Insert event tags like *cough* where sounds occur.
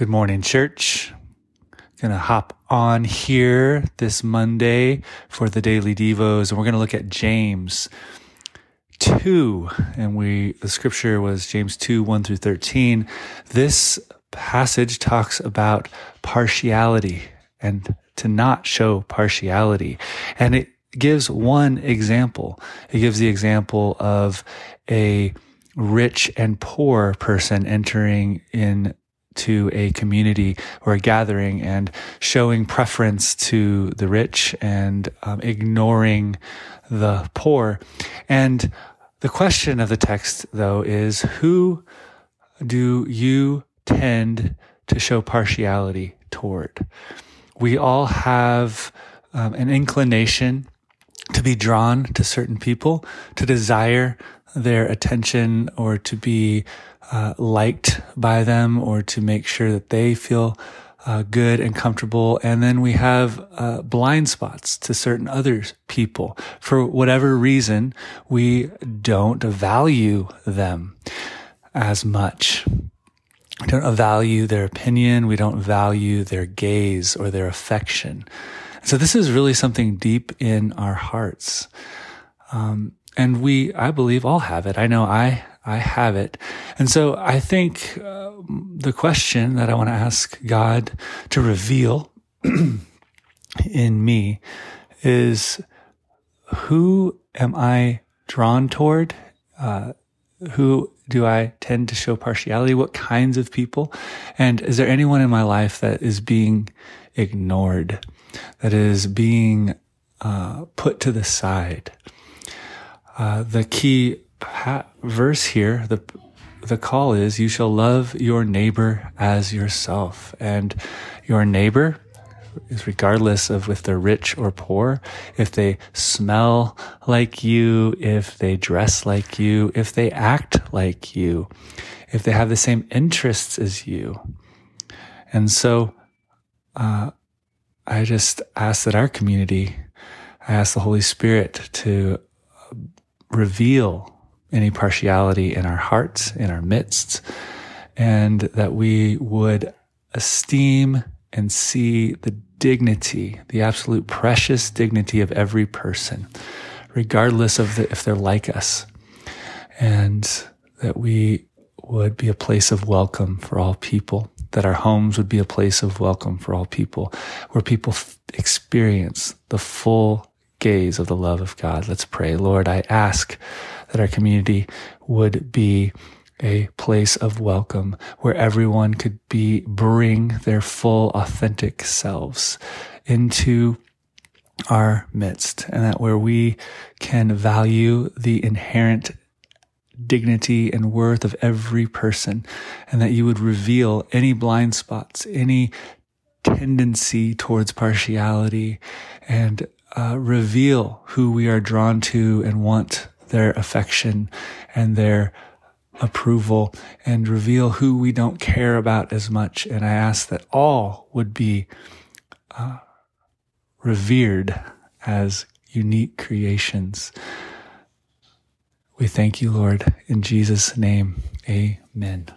Good morning, church. Gonna hop on here this Monday for the daily devos, and we're gonna look at James 2. And we, the scripture was James 2, 1 through 13. This passage talks about partiality and to not show partiality. And it gives one example. It gives the example of a rich and poor person entering in to a community or a gathering and showing preference to the rich and um, ignoring the poor. And the question of the text, though, is who do you tend to show partiality toward? We all have um, an inclination to be drawn to certain people, to desire their attention or to be uh, liked by them or to make sure that they feel uh, good and comfortable. And then we have uh, blind spots to certain other people. For whatever reason, we don't value them as much. We don't value their opinion. We don't value their gaze or their affection. So this is really something deep in our hearts. Um, and we, I believe, all have it. I know I, I have it. And so I think uh, the question that I want to ask God to reveal *clears throat* in me is who am I drawn toward? Uh, who do I tend to show partiality? What kinds of people? And is there anyone in my life that is being ignored, that is being uh, put to the side? Uh, the key verse here, the the call is, "You shall love your neighbor as yourself," and your neighbor is regardless of if they're rich or poor, if they smell like you, if they dress like you, if they act like you, if they have the same interests as you. And so, uh, I just ask that our community, I ask the Holy Spirit to reveal any partiality in our hearts, in our midst, and that we would esteem and see the dignity, the absolute precious dignity of every person, regardless of the, if they're like us, and that we would be a place of welcome for all people, that our homes would be a place of welcome for all people, where people f- experience the full gaze of the love of God. Let's pray. Lord, I ask that our community would be a place of welcome where everyone could be bring their full authentic selves into our midst and that where we can value the inherent dignity and worth of every person and that you would reveal any blind spots, any tendency towards partiality and uh, reveal who we are drawn to and want their affection and their approval and reveal who we don't care about as much. And I ask that all would be uh, revered as unique creations. We thank you, Lord. In Jesus' name, amen.